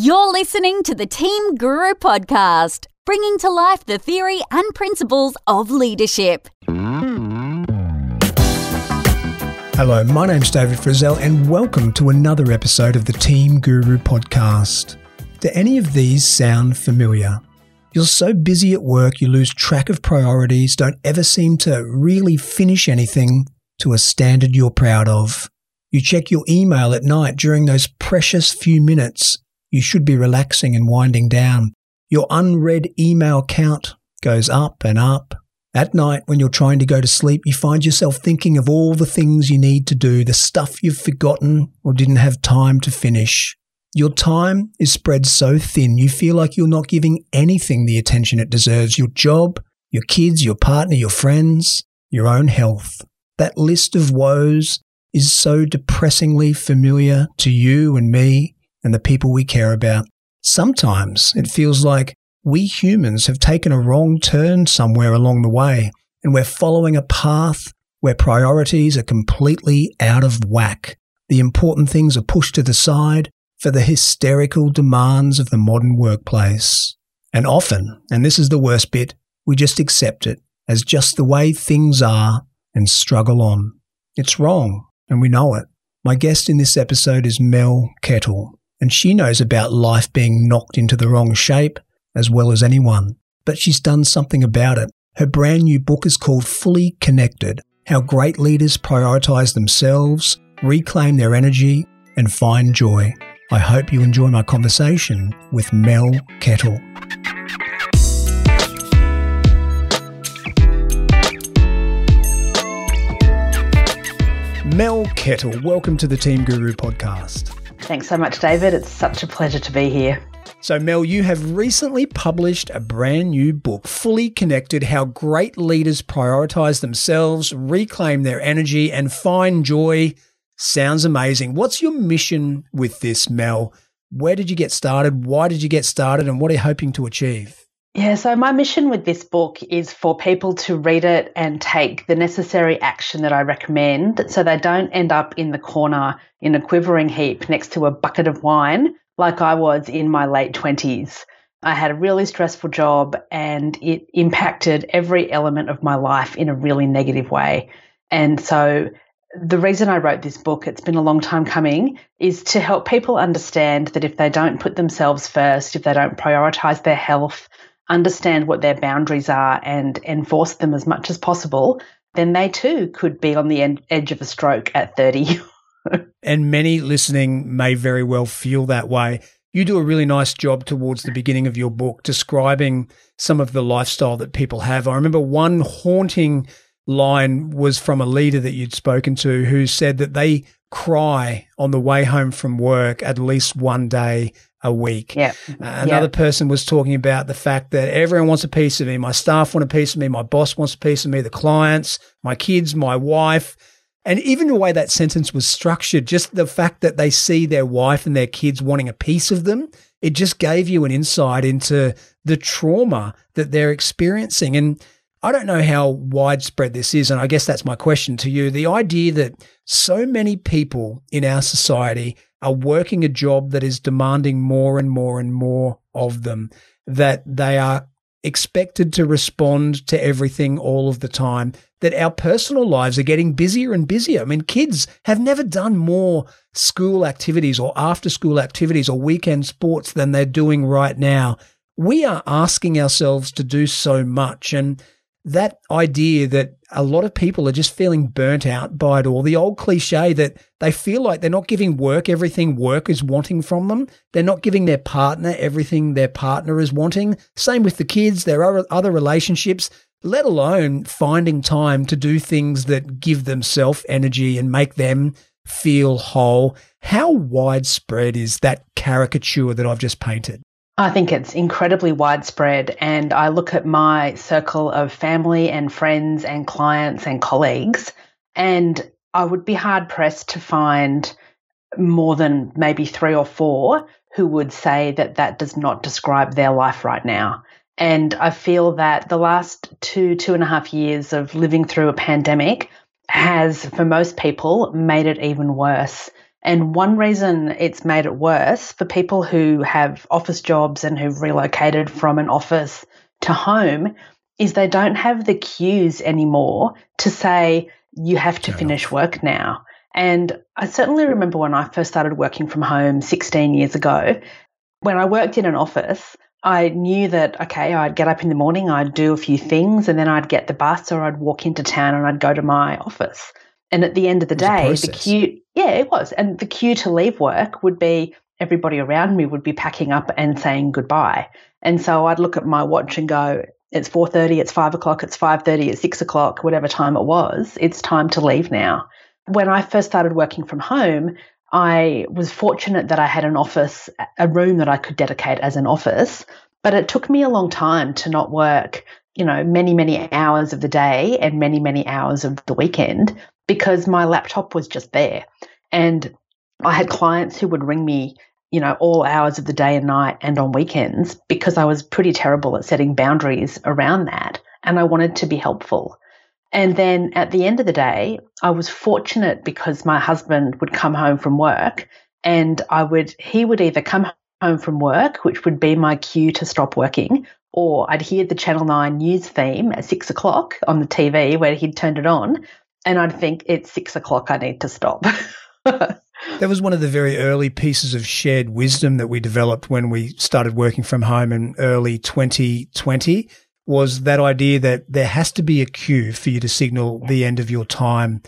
You're listening to the Team Guru podcast, bringing to life the theory and principles of leadership. Hello, my name's David Frizzell, and welcome to another episode of the Team Guru podcast. Do any of these sound familiar? You're so busy at work, you lose track of priorities, don't ever seem to really finish anything to a standard you're proud of. You check your email at night during those precious few minutes you should be relaxing and winding down. Your unread email count goes up and up. At night, when you're trying to go to sleep, you find yourself thinking of all the things you need to do, the stuff you've forgotten or didn't have time to finish. Your time is spread so thin, you feel like you're not giving anything the attention it deserves your job, your kids, your partner, your friends, your own health. That list of woes is so depressingly familiar to you and me and the people we care about. Sometimes it feels like we humans have taken a wrong turn somewhere along the way, and we're following a path where priorities are completely out of whack. The important things are pushed to the side for the hysterical demands of the modern workplace. And often, and this is the worst bit, we just accept it as just the way things are and struggle on. It's wrong, and we know it. My guest in this episode is Mel Kettle and she knows about life being knocked into the wrong shape as well as anyone. But she's done something about it. Her brand new book is called Fully Connected How Great Leaders Prioritize Themselves, Reclaim Their Energy, and Find Joy. I hope you enjoy my conversation with Mel Kettle. Mel Kettle, welcome to the Team Guru podcast. Thanks so much, David. It's such a pleasure to be here. So, Mel, you have recently published a brand new book, Fully Connected How Great Leaders Prioritize Themselves, Reclaim Their Energy, and Find Joy. Sounds amazing. What's your mission with this, Mel? Where did you get started? Why did you get started? And what are you hoping to achieve? Yeah, so my mission with this book is for people to read it and take the necessary action that I recommend so they don't end up in the corner in a quivering heap next to a bucket of wine like I was in my late 20s. I had a really stressful job and it impacted every element of my life in a really negative way. And so the reason I wrote this book, it's been a long time coming, is to help people understand that if they don't put themselves first, if they don't prioritize their health, understand what their boundaries are and enforce them as much as possible, then they too could be on the edge of a stroke at 30. and many listening may very well feel that way. You do a really nice job towards the beginning of your book describing some of the lifestyle that people have. I remember one haunting line was from a leader that you'd spoken to who said that they cry on the way home from work at least one day a week. Yeah. Uh, another person was talking about the fact that everyone wants a piece of me. My staff want a piece of me. My boss wants a piece of me. The clients, my kids, my wife. And even the way that sentence was structured, just the fact that they see their wife and their kids wanting a piece of them, it just gave you an insight into the trauma that they're experiencing. And I don't know how widespread this is. And I guess that's my question to you. The idea that so many people in our society are working a job that is demanding more and more and more of them, that they are expected to respond to everything all of the time, that our personal lives are getting busier and busier. I mean, kids have never done more school activities or after school activities or weekend sports than they're doing right now. We are asking ourselves to do so much. And that idea that a lot of people are just feeling burnt out by it all. The old cliche that they feel like they're not giving work everything work is wanting from them. They're not giving their partner everything their partner is wanting. Same with the kids, there are other relationships, let alone finding time to do things that give them self energy and make them feel whole. How widespread is that caricature that I've just painted? I think it's incredibly widespread. And I look at my circle of family and friends and clients and colleagues, and I would be hard pressed to find more than maybe three or four who would say that that does not describe their life right now. And I feel that the last two, two and a half years of living through a pandemic has, for most people, made it even worse. And one reason it's made it worse for people who have office jobs and who've relocated from an office to home is they don't have the cues anymore to say, you have to finish work now. And I certainly remember when I first started working from home 16 years ago, when I worked in an office, I knew that, okay, I'd get up in the morning, I'd do a few things, and then I'd get the bus or I'd walk into town and I'd go to my office. And at the end of the day, the cue, yeah, it was. And the cue to leave work would be everybody around me would be packing up and saying goodbye. And so I'd look at my watch and go, it's 4.30, it's 5 o'clock, it's 5.30, it's 6 o'clock, whatever time it was, it's time to leave now. When I first started working from home, I was fortunate that I had an office, a room that I could dedicate as an office, but it took me a long time to not work, you know, many, many hours of the day and many, many hours of the weekend because my laptop was just there. And I had clients who would ring me, you know, all hours of the day and night and on weekends because I was pretty terrible at setting boundaries around that. And I wanted to be helpful. And then at the end of the day, I was fortunate because my husband would come home from work and I would, he would either come home from work, which would be my cue to stop working, or I'd hear the Channel 9 news theme at six o'clock on the TV where he'd turned it on. And I'd think it's six o'clock, I need to stop. that was one of the very early pieces of shared wisdom that we developed when we started working from home in early 2020 was that idea that there has to be a cue for you to signal the end of your time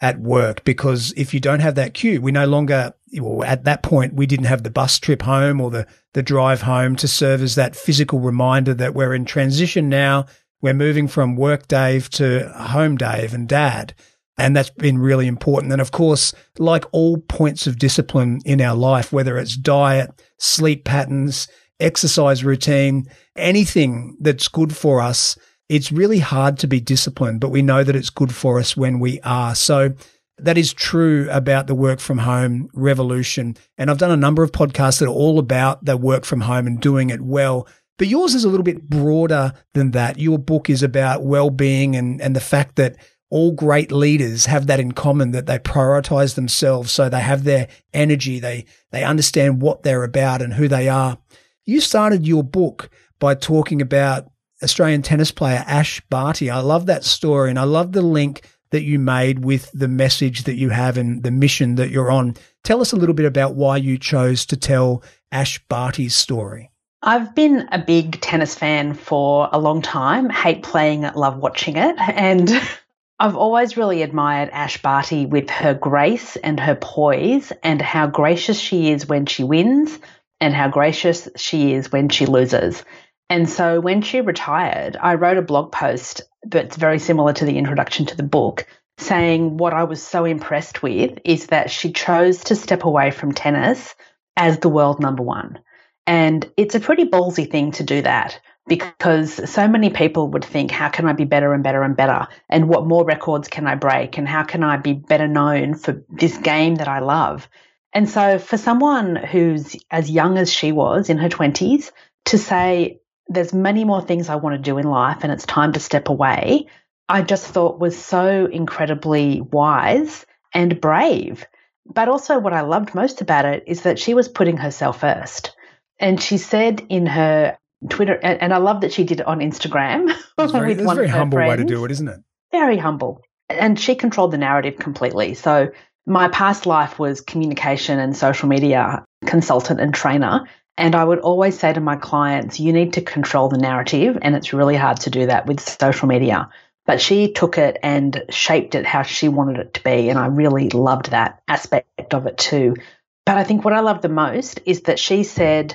at work because if you don't have that cue, we no longer, well, at that point, we didn't have the bus trip home or the, the drive home to serve as that physical reminder that we're in transition now. We're moving from work Dave to home Dave and dad. And that's been really important. And of course, like all points of discipline in our life, whether it's diet, sleep patterns, exercise routine, anything that's good for us, it's really hard to be disciplined, but we know that it's good for us when we are. So that is true about the work from home revolution. And I've done a number of podcasts that are all about the work from home and doing it well. But yours is a little bit broader than that. Your book is about well-being and, and the fact that all great leaders have that in common that they prioritize themselves. So they have their energy. They, they understand what they're about and who they are. You started your book by talking about Australian tennis player Ash Barty. I love that story and I love the link that you made with the message that you have and the mission that you're on. Tell us a little bit about why you chose to tell Ash Barty's story. I've been a big tennis fan for a long time, hate playing it, love watching it. And I've always really admired Ash Barty with her grace and her poise and how gracious she is when she wins, and how gracious she is when she loses. And so when she retired, I wrote a blog post that's very similar to the introduction to the book, saying what I was so impressed with is that she chose to step away from tennis as the world number one. And it's a pretty ballsy thing to do that because so many people would think, how can I be better and better and better? And what more records can I break? And how can I be better known for this game that I love? And so, for someone who's as young as she was in her 20s to say, there's many more things I want to do in life and it's time to step away, I just thought was so incredibly wise and brave. But also, what I loved most about it is that she was putting herself first. And she said in her Twitter, and I love that she did it on Instagram. That's very, with one a very humble friends. way to do it, isn't it? Very humble. And she controlled the narrative completely. So my past life was communication and social media consultant and trainer. And I would always say to my clients, you need to control the narrative. And it's really hard to do that with social media. But she took it and shaped it how she wanted it to be. And I really loved that aspect of it too. But I think what I love the most is that she said,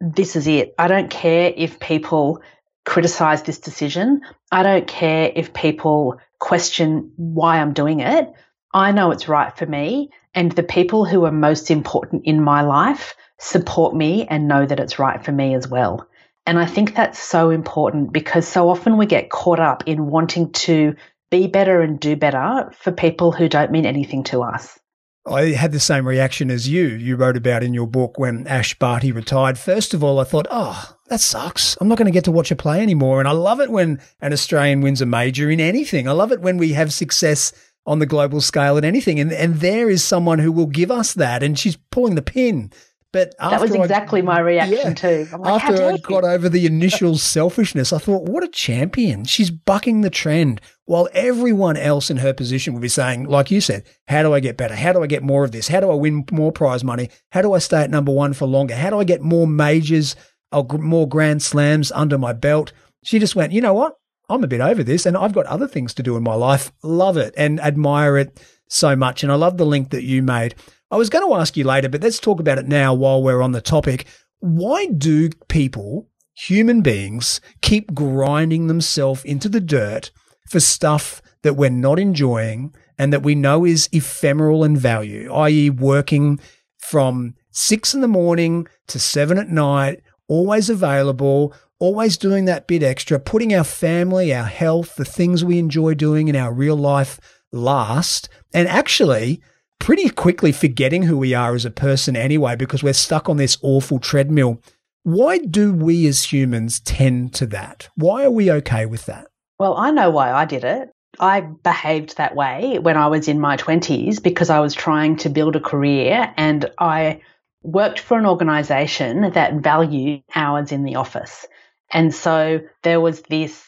This is it. I don't care if people criticize this decision. I don't care if people question why I'm doing it. I know it's right for me, and the people who are most important in my life support me and know that it's right for me as well. And I think that's so important because so often we get caught up in wanting to be better and do better for people who don't mean anything to us. I had the same reaction as you. You wrote about in your book when Ash Barty retired. First of all, I thought, oh, that sucks. I'm not going to get to watch a play anymore. And I love it when an Australian wins a major in anything. I love it when we have success on the global scale at anything. And, and there is someone who will give us that. And she's pulling the pin. But that was exactly I, my reaction yeah, too. Like, after I got over the initial selfishness, I thought, what a champion. She's bucking the trend while everyone else in her position would be saying, like you said, how do I get better? How do I get more of this? How do I win more prize money? How do I stay at number one for longer? How do I get more majors or more grand slams under my belt? She just went, you know what? I'm a bit over this and I've got other things to do in my life. Love it and admire it so much. And I love the link that you made. I was going to ask you later, but let's talk about it now while we're on the topic. Why do people, human beings, keep grinding themselves into the dirt for stuff that we're not enjoying and that we know is ephemeral in value, i.e., working from six in the morning to seven at night, always available, always doing that bit extra, putting our family, our health, the things we enjoy doing in our real life last, and actually pretty quickly forgetting who we are as a person anyway, because we're stuck on this awful treadmill. Why do we as humans tend to that? Why are we okay with that? Well, I know why I did it. I behaved that way when I was in my 20s because I was trying to build a career and I worked for an organization that valued hours in the office. And so there was this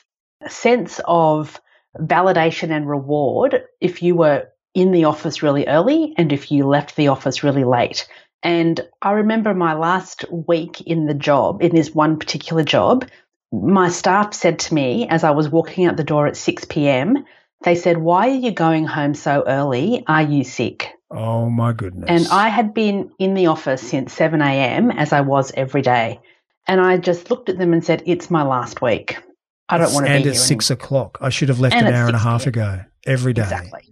sense of validation and reward if you were in the office really early and if you left the office really late. And I remember my last week in the job, in this one particular job, my staff said to me as I was walking out the door at 6 p.m., they said, Why are you going home so early? Are you sick? Oh my goodness. And I had been in the office since 7 a.m., as I was every day. And I just looked at them and said, It's my last week. I don't want to and be at six anymore. o'clock. I should have left and an hour and a half ago every day. Exactly.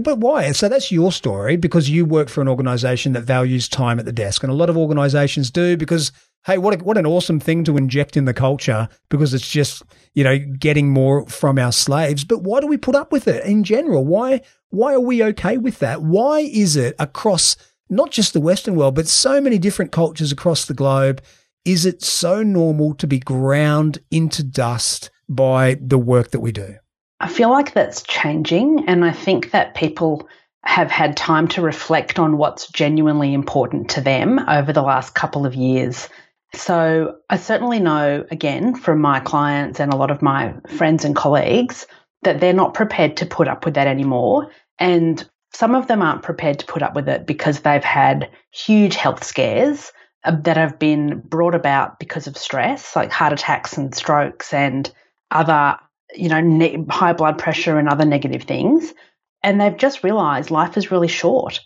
But why? So that's your story because you work for an organization that values time at the desk. And a lot of organizations do because, hey, what, a, what an awesome thing to inject in the culture because it's just, you know, getting more from our slaves. But why do we put up with it in general? Why, why are we okay with that? Why is it across not just the Western world, but so many different cultures across the globe? Is it so normal to be ground into dust by the work that we do? I feel like that's changing. And I think that people have had time to reflect on what's genuinely important to them over the last couple of years. So I certainly know, again, from my clients and a lot of my friends and colleagues, that they're not prepared to put up with that anymore. And some of them aren't prepared to put up with it because they've had huge health scares uh, that have been brought about because of stress, like heart attacks and strokes and other you know, ne- high blood pressure and other negative things. And they've just realized life is really short.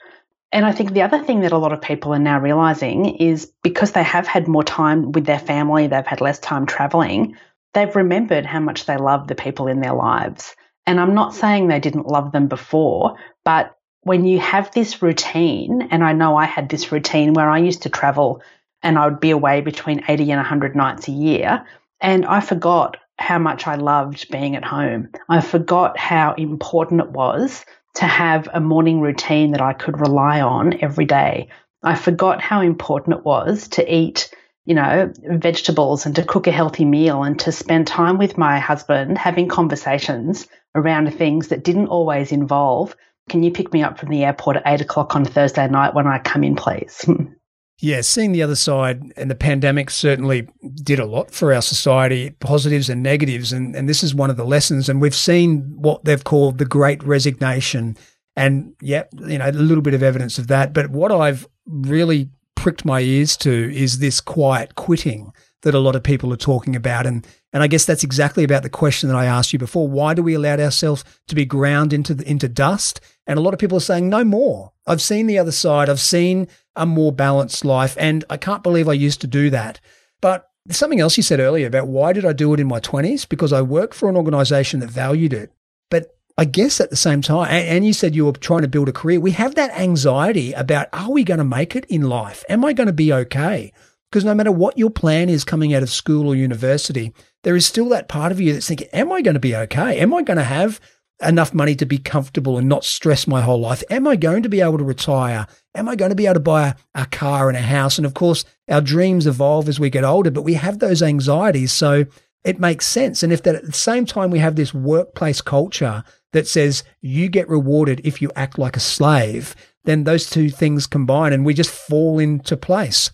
And I think the other thing that a lot of people are now realizing is because they have had more time with their family, they've had less time traveling, they've remembered how much they love the people in their lives. And I'm not saying they didn't love them before, but when you have this routine, and I know I had this routine where I used to travel and I would be away between 80 and 100 nights a year, and I forgot how much I loved being at home. I forgot how important it was to have a morning routine that I could rely on every day. I forgot how important it was to eat, you know, vegetables and to cook a healthy meal and to spend time with my husband having conversations around things that didn't always involve, can you pick me up from the airport at eight o'clock on Thursday night when I come in, please? Yeah, seeing the other side and the pandemic certainly did a lot for our society, positives and negatives. And, and this is one of the lessons. And we've seen what they've called the great resignation. And yeah, you know, a little bit of evidence of that. But what I've really pricked my ears to is this quiet quitting that a lot of people are talking about. And and I guess that's exactly about the question that I asked you before. Why do we allow ourselves to be ground into the, into dust? And a lot of people are saying no more. I've seen the other side. I've seen a more balanced life, and I can't believe I used to do that. But something else you said earlier about why did I do it in my 20s? Because I worked for an organization that valued it. But I guess at the same time, and, you said you were trying to build a career, we have that anxiety about are we going to make it in life? Am I going to be okay? Because no matter what your plan is coming out of school or university, there is still that part of you that's thinking, Am I going to be okay? Am I going to have enough money to be comfortable and not stress my whole life? Am I going to be able to retire? Am I going to be able to buy a, a, car and a house? And of course, our dreams evolve as we get older, but we have those anxieties. So it makes sense. And if that at the same time we have this workplace culture that says you get rewarded if you act like a slave, then those two things combine and we just fall into place.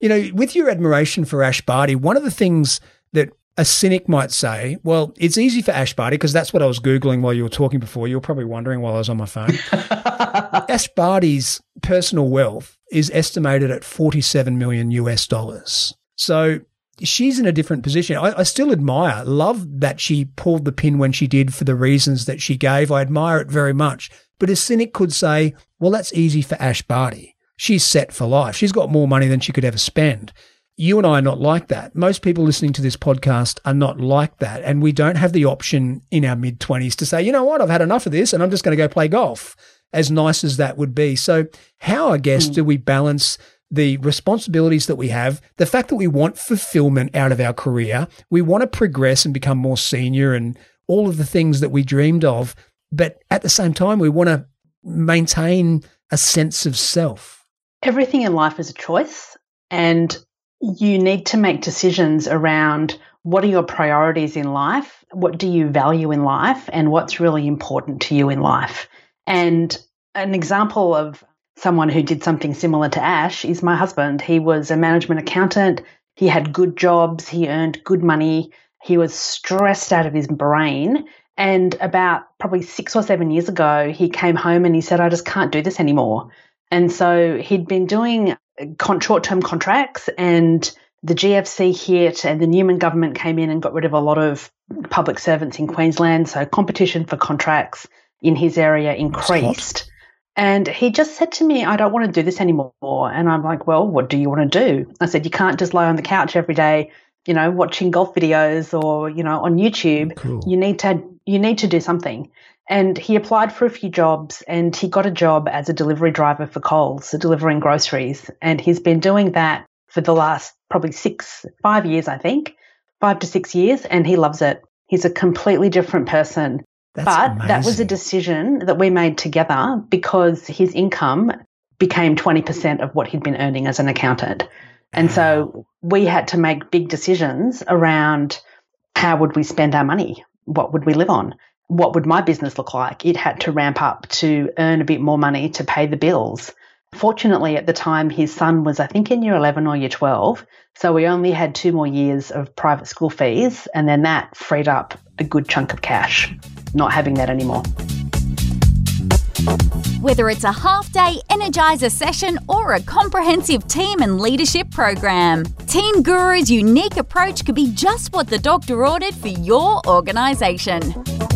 You know, with your admiration for Ash Barty, one of the things that a cynic might say, well, it's easy for Ash Barty because that's what I was Googling while you were talking before. You were probably wondering while I was on my phone. Ash Barty's personal wealth is estimated at 47 million US dollars. So she's in a different position. I, I, still admire, love that she pulled the pin when she did for the reasons that she gave. I admire it very much. But a cynic could say, well, that's easy for Ash Barty. She's set for life. She's got more money than she could ever spend. You and I are not like that. Most people listening to this podcast are not like that. And we don't have the option in our mid 20s to say, you know what, I've had enough of this and I'm just going to go play golf, as nice as that would be. So, how, I guess, mm. do we balance the responsibilities that we have, the fact that we want fulfillment out of our career, we want to progress and become more senior and all of the things that we dreamed of. But at the same time, we want to maintain a sense of self. Everything in life is a choice. And you need to make decisions around what are your priorities in life? What do you value in life? And what's really important to you in life? And an example of someone who did something similar to Ash is my husband. He was a management accountant. He had good jobs. He earned good money. He was stressed out of his brain. And about probably six or seven years ago, he came home and he said, I just can't do this anymore. And so he'd been doing uh, short term contracts and the GFC hit and the Newman government came in and got rid of a lot of public servants in Queensland. So competition for contracts in his area increased. And he just said to me, I don't want to do this anymore. And I'm like, well, what do you want to do? I said, you can't just lie on the couch every day, you know, watching golf videos or, you know, on YouTube. Cool. You need to, you need to do something. And he applied for a few jobs and he got a job as a delivery driver for Coles, so delivering groceries. And he's been doing that for the last probably six, five years, I think, five to six years. And he loves it. He's a completely different person. That's but amazing. that was a decision that we made together because his income became 20% of what he'd been earning as an accountant. And so we had to make big decisions around how would we spend our money? What would we live on? What would my business look like? It had to ramp up to earn a bit more money to pay the bills. Fortunately, at the time, his son was, I think, in year 11 or year 12. So we only had two more years of private school fees, and then that freed up a good chunk of cash, not having that anymore. Whether it's a half day Energizer session or a comprehensive team and leadership program, Team Guru's unique approach could be just what the doctor ordered for your organisation.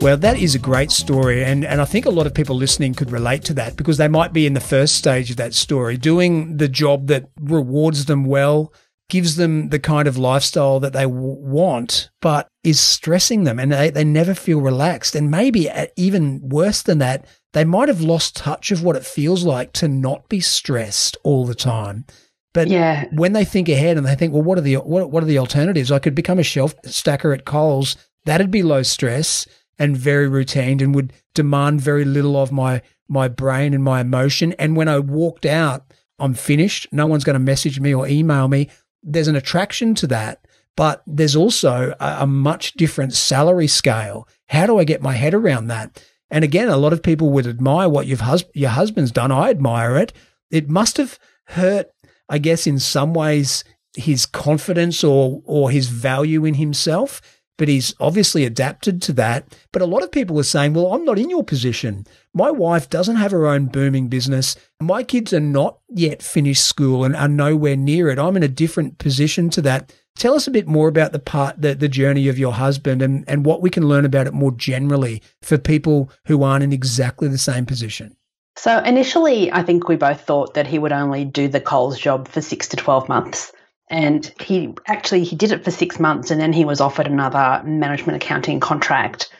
Well, that is a great story. And, and I think a lot of people listening could relate to that because they might be in the first stage of that story, doing the job that rewards them well, gives them the kind of lifestyle that they w- want, but is stressing them and they, they never feel relaxed. And maybe uh, even worse than that, they might have lost touch of what it feels like to not be stressed all the time. But yeah. when they think ahead and they think, well, what are the what, what are the alternatives? I could become a shelf stacker at Coles. That'd be low stress and very routine and would demand very little of my my brain and my emotion. And when I walked out, I'm finished. No one's going to message me or email me. There's an attraction to that, but there's also a, a much different salary scale. How do I get my head around that? And again, a lot of people would admire what hus- your husband's done. I admire it. It must have hurt, I guess, in some ways, his confidence or or his value in himself but he's obviously adapted to that. But a lot of people are saying, well, I'm not in your position. My wife doesn't have her own booming business. My kids are not yet finished school and are nowhere near it. I'm in a different position to that. Tell us a bit more about the part, the, the journey of your husband and, and what we can learn about it more generally for people who aren't in exactly the same position. So initially, I think we both thought that he would only do the Coles job for six to 12 months and he actually he did it for six months and then he was offered another management accounting contract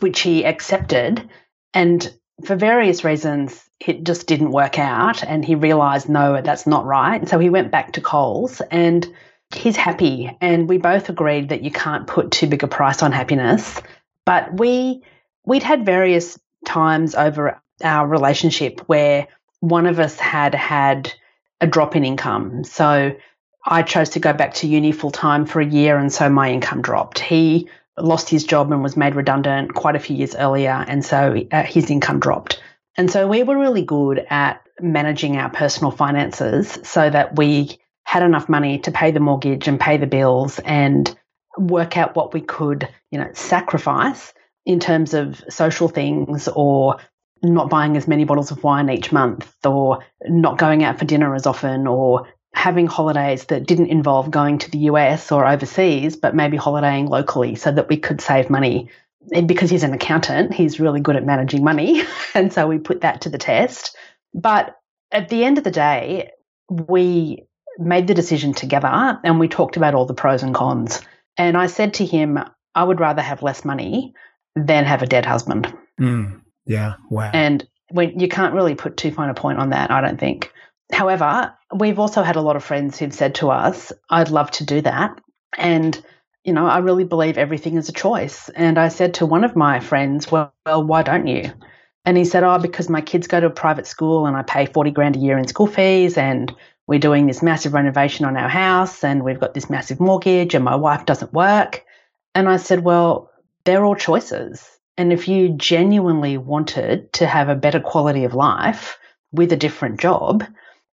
which he accepted. And for various reasons it just didn't work out and he realized no that's not right. So he went back to coles and he's happy. And we both agreed that you can't put too big a price on happiness. But we we'd had various times over our relationship where one of us had had a drop in income. So I chose to go back to uni full time for a year, and so my income dropped. He lost his job and was made redundant quite a few years earlier. And so uh, his income dropped. And so we were really good at managing our personal finances so that we had enough money to pay the mortgage and pay the bills and work out what we could, you know, sacrifice in terms of social things or not buying as many bottles of wine each month or not going out for dinner as often or having holidays that didn't involve going to the US or overseas, but maybe holidaying locally so that we could save money. And because he's an accountant, he's really good at managing money. and so we put that to the test. But at the end of the day, we made the decision together and we talked about all the pros and cons. And I said to him, I would rather have less money than have a dead husband. Mm, yeah. Wow. And when you can't really put too fine a point on that, I don't think. However, we've also had a lot of friends who've said to us, I'd love to do that. And, you know, I really believe everything is a choice. And I said to one of my friends, well, well why don't you? And he said, Oh, because my kids go to a private school and I pay 40 grand a year in school fees and we're doing this massive renovation on our house and we've got this massive mortgage and my wife doesn't work. And I said, Well, they're all choices. And if you genuinely wanted to have a better quality of life with a different job,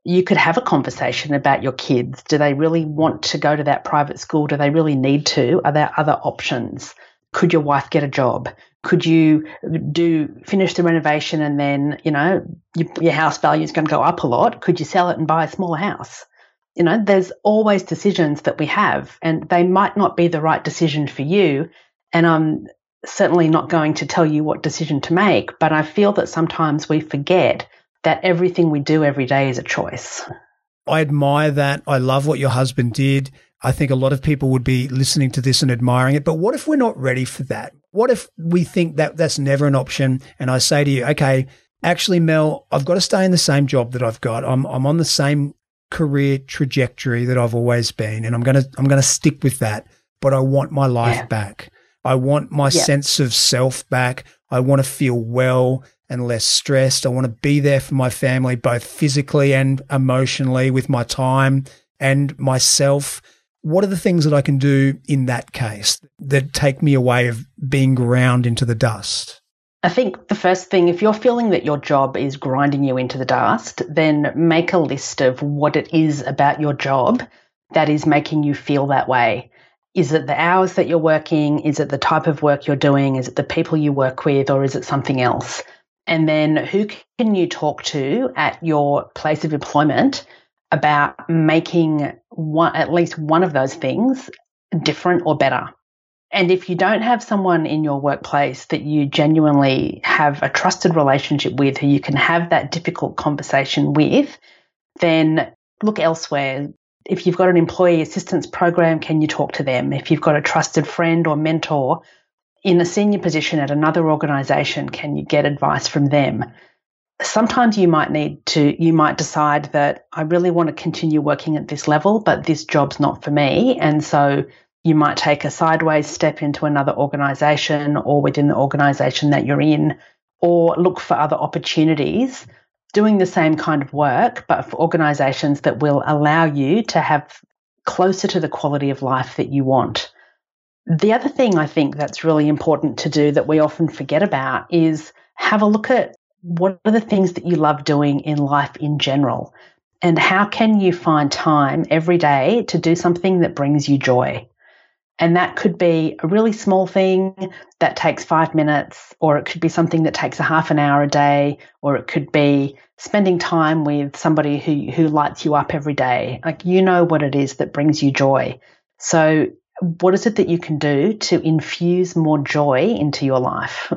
you could have a conversation about your kids. Do they really want to go to that private school? Do they really need to? Are there other options? Could your wife get a job? Could you do finish the renovation and then you know your, your house value is going to go up a lot? Could you sell it and buy a smaller house? You know, there's always decisions that we have, and they might not be the right decision for you. And I'm certainly not going to tell you what decision to make, but I feel that sometimes we forget that everything we do every day is a choice. I admire that. I love what your husband did. I think a lot of people would be listening to this and admiring it. But what if we're not ready for that? What if we think that that's never an option? And I say to you, okay, actually, Mel, I've got to stay in the same job that I've got. I'm, I'm on the same career trajectory that I've always been. And I'm going to, I'm going to stick with that. But I want my life yeah. back. I want my yeah. sense of self back. I want to feel well and less stressed. I want to be there for my family, both physically and emotionally with my time and myself. What are the things that I can do in that case that take me away of being ground into the dust? I think the first thing, if you're feeling that your job is grinding you into the dust, then make a list of what it is about your job that is making you feel that way. Is it the hours that you're working? Is it the type of work you're doing? Is it the people you work with? Or is it something else? And then who can you talk to at your place of employment about making one, at least one of those things different or better? And if you don't have someone in your workplace that you genuinely have a trusted relationship with, who you can have that difficult conversation with, then look elsewhere. If you've got an employee assistance program, can you talk to them? If you've got a trusted friend or mentor in a senior position at another organization, can you get advice from them? Sometimes you might need to, you might decide that I really want to continue working at this level, but this job's not for me. And so you might take a sideways step into another organization or within the organization that you're in, or look for other opportunities doing the same kind of work, but for organizations that will allow you to have closer to the quality of life that you want. The other thing I think that's really important to do that we often forget about is have a look at what are the things that you love doing in life in general and how can you find time every day to do something that brings you joy. And that could be a really small thing that takes five minutes, or it could be something that takes a half an hour a day, or it could be spending time with somebody who, who lights you up every day. Like you know what it is that brings you joy. So what is it that you can do to infuse more joy into your life?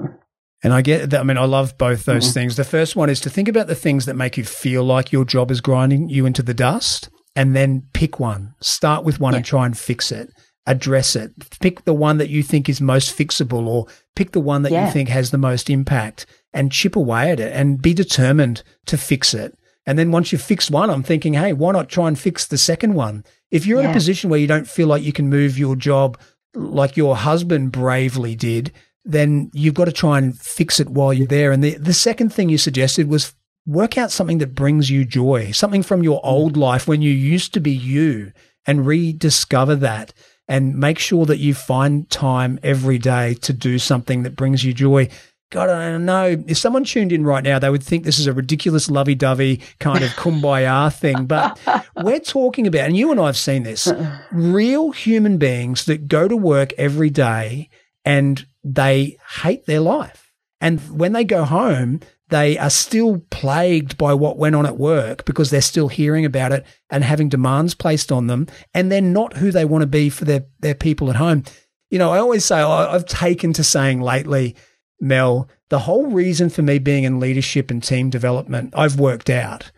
And I get that. I mean, I love both those mm-hmm. things. The first one is to think about the things that make you feel like your job is grinding you into the dust and then pick one. Start with one yeah. and try and fix it, address it. Pick the one that you think is most fixable or pick the one that yeah. you think has the most impact and chip away at it and be determined to fix it. And then once you've fixed one, I'm thinking, hey, why not try and fix the second one? If you're yeah. in a position where you don't feel like you can move your job like your husband bravely did, then you've got to try and fix it while you're there. And the, the second thing you suggested was work out something that brings you joy, something from your mm. old life when you used to be you and rediscover that. and make sure that you find time every day to do something that brings you joy. God, I don't know. If someone tuned in right now, they would think this is a ridiculous lovey dovey kind of kumbaya thing. But we're talking about, and you and I have seen this, real human beings that go to work every day and they hate their life. And when they go home, they are still plagued by what went on at work because they're still hearing about it and having demands placed on them. And they're not who they want to be for their, their people at home. You know, I always say, I've taken to saying lately, Mel, the whole reason for me being in leadership and team development, I've worked out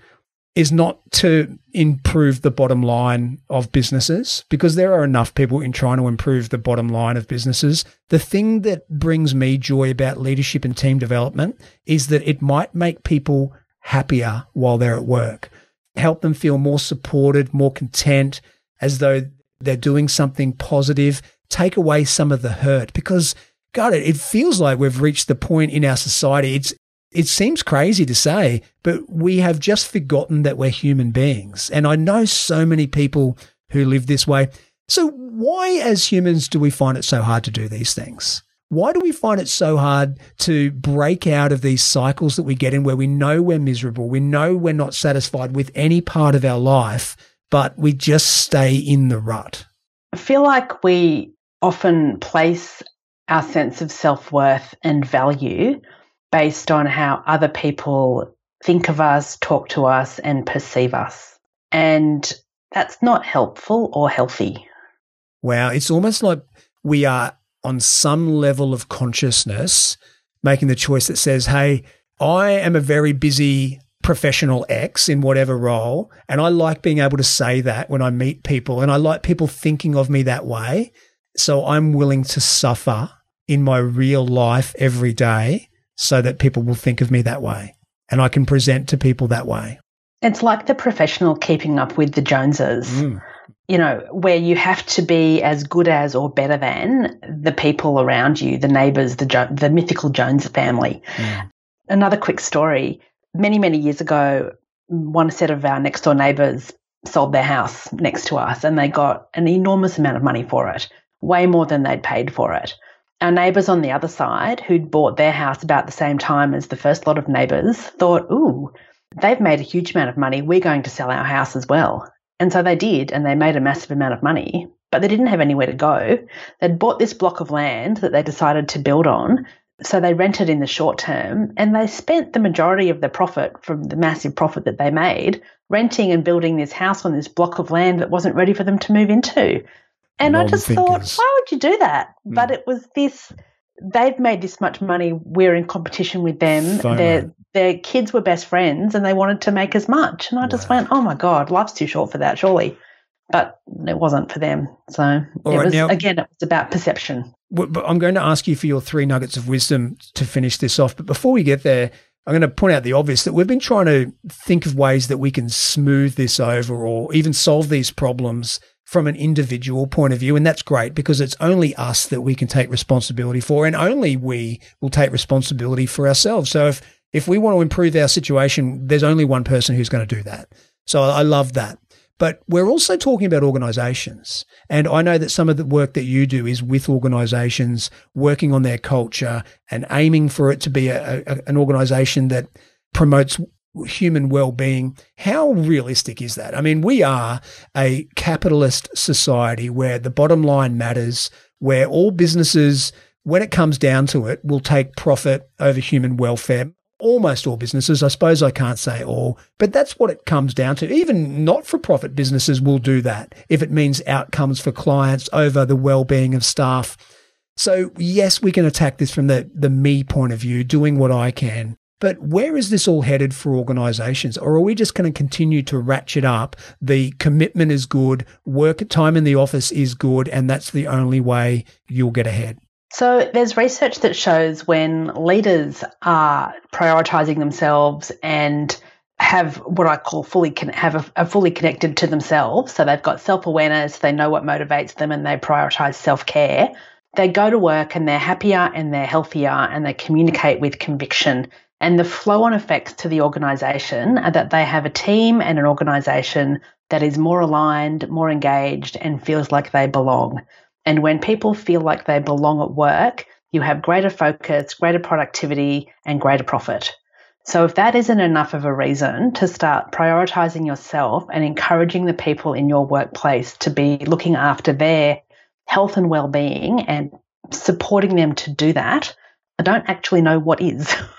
is not to improve the bottom line of businesses because there are enough people in trying to improve the bottom line of businesses. The thing that brings me joy about leadership and team development is that it might make people happier while they're at work, help them feel more supported, more content, as though they're doing something positive, take away some of the hurt because God, it, it feels like we've reached the point in our society. It's it seems crazy to say, but we have just forgotten that we're human beings. And I know so many people who live this way. So, why as humans do we find it so hard to do these things? Why do we find it so hard to break out of these cycles that we get in where we know we're miserable, we know we're not satisfied with any part of our life, but we just stay in the rut? I feel like we often place our sense of self worth and value based on how other people think of us, talk to us, and perceive us. And that's not helpful or healthy. Wow. It's almost like we are on some level of consciousness making the choice that says, hey, I am a very busy professional X in whatever role. And I like being able to say that when I meet people, and I like people thinking of me that way. So I'm willing to suffer in my real life every day so that people will think of me that way and I can present to people that way. It's like the professional keeping up with the Joneses. Mm. You know, where you have to be as good as or better than the people around you, the neighbors, the jo- the mythical Jones family. Mm. Another quick story. Many, many years ago, one set of our next door neighbors sold their house next to us and they got an enormous amount of money for it, way more than they'd paid for it our neighbours on the other side, who'd bought their house about the same time as the first lot of neighbours, thought, ooh, they've made a huge amount of money. We're going to sell our house as well. And so they did, and they made a massive amount of money, but they didn't have anywhere to go. They'd bought this block of land that they decided to build on. So they rented in the short term and they spent the majority of the profit from the massive profit that they made renting and building this house on this block of land that wasn't ready for them to move into. And I just thought, why would you do that? Mm. But it was this they've made this much money, we're in competition with them. Their their kids were best friends and they wanted to make as much. And I just went, Oh my God, life's too short for that, surely. But it wasn't for them. So All it right, was now, again, it was about perception. I'm going to ask you for your three nuggets of wisdom to finish this off. But before we get there, I'm going to point out the obvious that we've been trying to think of ways that we can smooth this over or even solve these problems from an individual point of view. And that's great because it's only us that we can take responsibility for and only we will take responsibility for ourselves. So if, if we want to improve our situation, there's only one person who's going to do that. So I love that. But we're also talking about organizations. And I know that some of the work that you do is with organizations, working on their culture and aiming for it to be a, a, an organization that promotes human well-being how realistic is that? I mean we are a capitalist society where the bottom line matters where all businesses when it comes down to it will take profit over human welfare. Almost all businesses i suppose i can't say all but that's what it comes down to. Even not-for-profit businesses will do that if it means outcomes for clients over the well-being of staff. So yes we can attack this from the the me point of view doing what i can but where is this all headed for organizations? Or are we just going to continue to ratchet up? The commitment is good, work time in the office is good, and that's the only way you'll get ahead. So there's research that shows when leaders are prioritizing themselves and have what I call fully con- have a, a fully connected to themselves. So they've got self awareness, they know what motivates them, and they prioritize self care. They go to work and they're happier and they're healthier and they communicate with conviction And the flow on effects to the organization are that they have a team and an organization that is more aligned, more engaged, and feels like they belong. And when people feel like they belong at work, you have greater focus, greater productivity, and greater profit. So, if that isn't enough of a reason to start prioritizing yourself and encouraging the people in your workplace to be looking after their health and well being and supporting them to do that, I don't actually know what is.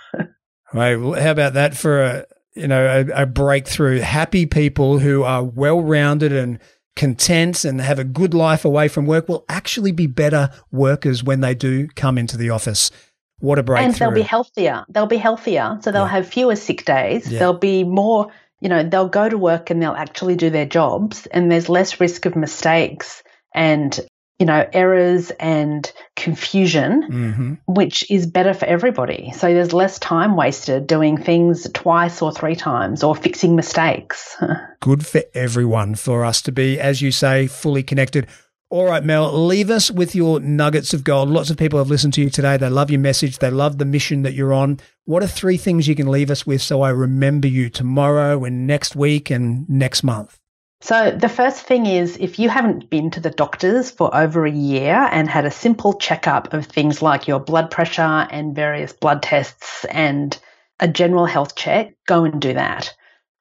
right. Well, how about that for a you know a, a breakthrough? Happy people who are well rounded and content and have a good life away from work will actually be better workers when they do come into the office. What a breakthrough. And they'll be healthier. They'll be healthier. So they'll yeah. have fewer sick days. Yeah. They'll be more, you know, they'll go to work and they'll actually do their jobs and there's less risk of mistakes and you know, errors and confusion, mm-hmm. which is better for everybody. So there's less time wasted doing things twice or three times or fixing mistakes. Good for everyone for us to be, as you say, fully connected. All right, Mel, leave us with your nuggets of gold. Lots of people have listened to you today. They love your message. They love the mission that you're on. What are three things you can leave us with so I remember you tomorrow and next week and next month? So, the first thing is if you haven't been to the doctors for over a year and had a simple checkup of things like your blood pressure and various blood tests and a general health check, go and do that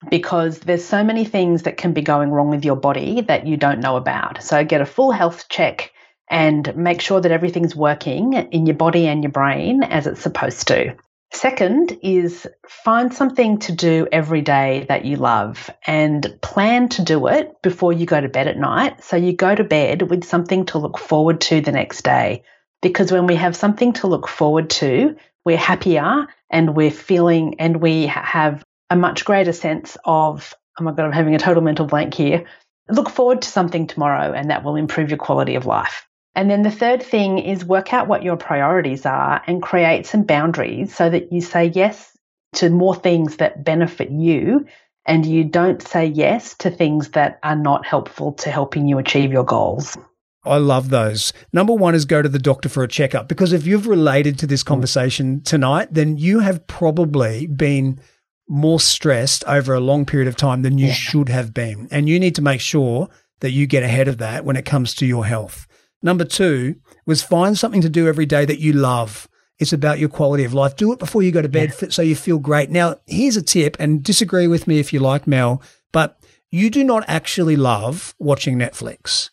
because there's so many things that can be going wrong with your body that you don't know about. So get a full health check and make sure that everything's working in your body and your brain as it's supposed to. Second is find something to do every day that you love and plan to do it before you go to bed at night. So you go to bed with something to look forward to the next day. Because when we have something to look forward to, we're happier and we're feeling and we have a much greater sense of, oh my God, I'm having a total mental blank here. Look forward to something tomorrow and that will improve your quality of life. And then the third thing is work out what your priorities are and create some boundaries so that you say yes to more things that benefit you and you don't say yes to things that are not helpful to helping you achieve your goals. I love those. Number one is go to the doctor for a checkup because if you've related to this conversation tonight, then you have probably been more stressed over a long period of time than you yeah. should have been. And you need to make sure that you get ahead of that when it comes to your health. Number two was find something to do every day that you love. It's about your quality of life. Do it before you go to bed yeah. so you feel great. Now, here's a tip, and disagree with me if you like, Mel, but you do not actually love watching Netflix.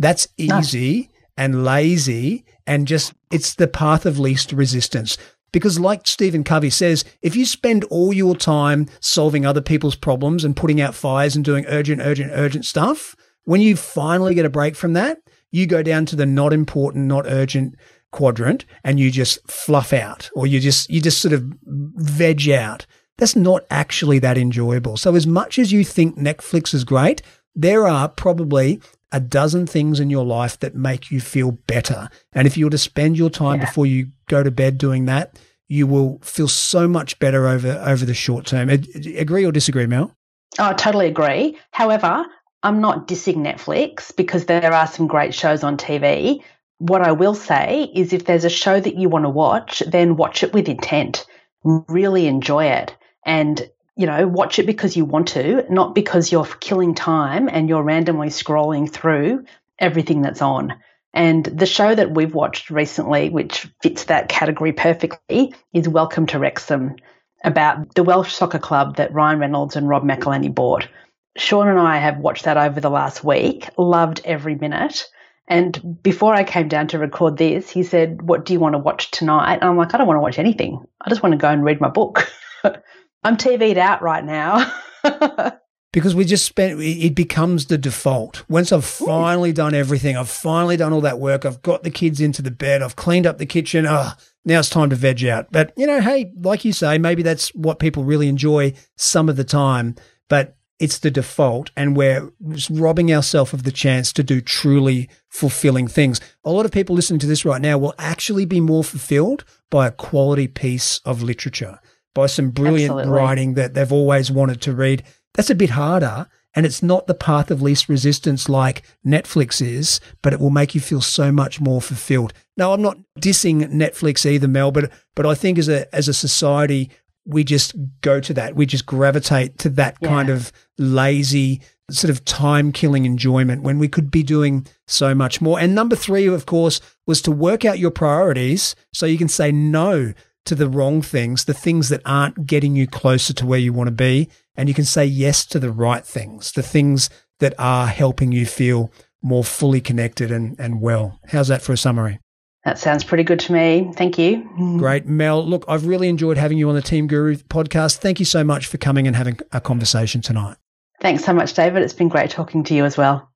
That's easy no. and lazy and just, it's the path of least resistance. Because, like Stephen Covey says, if you spend all your time solving other people's problems and putting out fires and doing urgent, urgent, urgent stuff, when you finally get a break from that, you go down to the not important, not urgent quadrant and you just fluff out or you just you just sort of veg out. That's not actually that enjoyable. So as much as you think Netflix is great, there are probably a dozen things in your life that make you feel better. And if you were to spend your time yeah. before you go to bed doing that, you will feel so much better over over the short term. Agree or disagree, Mel? Oh, I totally agree. However, I'm not dissing Netflix because there are some great shows on TV. What I will say is if there's a show that you want to watch, then watch it with intent. Really enjoy it. And you know, watch it because you want to, not because you're killing time and you're randomly scrolling through everything that's on. And the show that we've watched recently, which fits that category perfectly, is Welcome to Wrexham, about the Welsh soccer club that Ryan Reynolds and Rob McElhenney bought. Sean and I have watched that over the last week, loved every minute. And before I came down to record this, he said, What do you want to watch tonight? And I'm like, I don't want to watch anything. I just want to go and read my book. I'm TV'd out right now. because we just spent it becomes the default once i've finally done everything i've finally done all that work i've got the kids into the bed i've cleaned up the kitchen oh now it's time to veg out but you know hey like you say maybe that's what people really enjoy some of the time but it's the default and we're robbing ourselves of the chance to do truly fulfilling things a lot of people listening to this right now will actually be more fulfilled by a quality piece of literature by some brilliant Absolutely. writing that they've always wanted to read that's a bit harder. And it's not the path of least resistance like Netflix is, but it will make you feel so much more fulfilled. Now, I'm not dissing Netflix either, Mel, but but I think as a as a society, we just go to that. We just gravitate to that Yeah. kind of lazy, sort of time killing enjoyment when we could be doing so much more. And number three, of course, was to work out your priorities so you can say no to the wrong things, the things that aren't getting you closer to where you want to be. And you can say yes to the right things, the things that are helping you feel more fully connected and, and well. How's that for a summary? That sounds pretty good to me. Thank you. Great. Mel, look, I've really enjoyed having you on the Team Guru podcast. Thank you so much for coming and having a conversation tonight. Thanks so much, David. It's been great talking to you as well.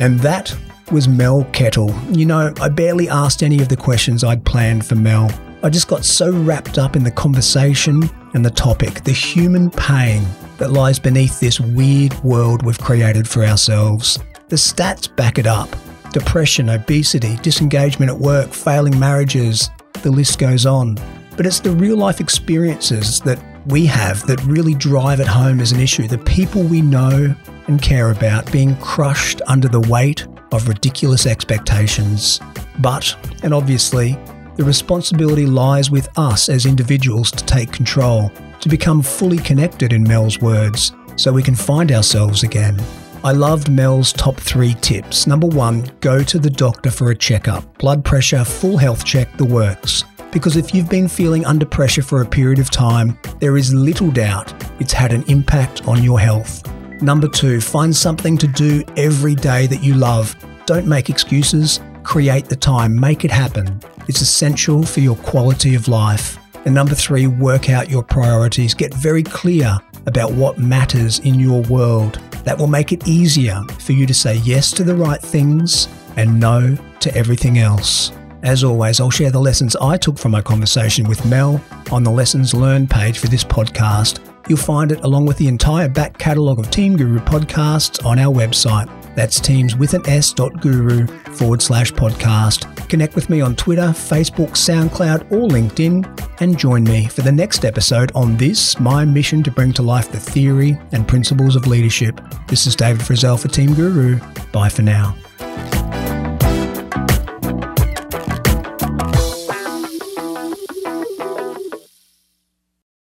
And that was Mel Kettle. You know, I barely asked any of the questions I'd planned for Mel. I just got so wrapped up in the conversation and the topic, the human pain that lies beneath this weird world we've created for ourselves. The stats back it up depression, obesity, disengagement at work, failing marriages, the list goes on. But it's the real life experiences that we have that really drive it home as an issue. The people we know and care about being crushed under the weight of ridiculous expectations. But, and obviously, the responsibility lies with us as individuals to take control, to become fully connected, in Mel's words, so we can find ourselves again. I loved Mel's top three tips. Number one, go to the doctor for a checkup. Blood pressure, full health check, the works. Because if you've been feeling under pressure for a period of time, there is little doubt it's had an impact on your health. Number two, find something to do every day that you love. Don't make excuses, create the time, make it happen. It's essential for your quality of life. And number three, work out your priorities. Get very clear about what matters in your world. That will make it easier for you to say yes to the right things and no to everything else. As always, I'll share the lessons I took from my conversation with Mel on the Lessons Learned page for this podcast. You'll find it along with the entire back catalogue of Team Guru podcasts on our website. That's teams with an S dot guru forward slash podcast. Connect with me on Twitter, Facebook, SoundCloud, or LinkedIn, and join me for the next episode on this, my mission to bring to life the theory and principles of leadership. This is David Frizzell for Team Guru. Bye for now.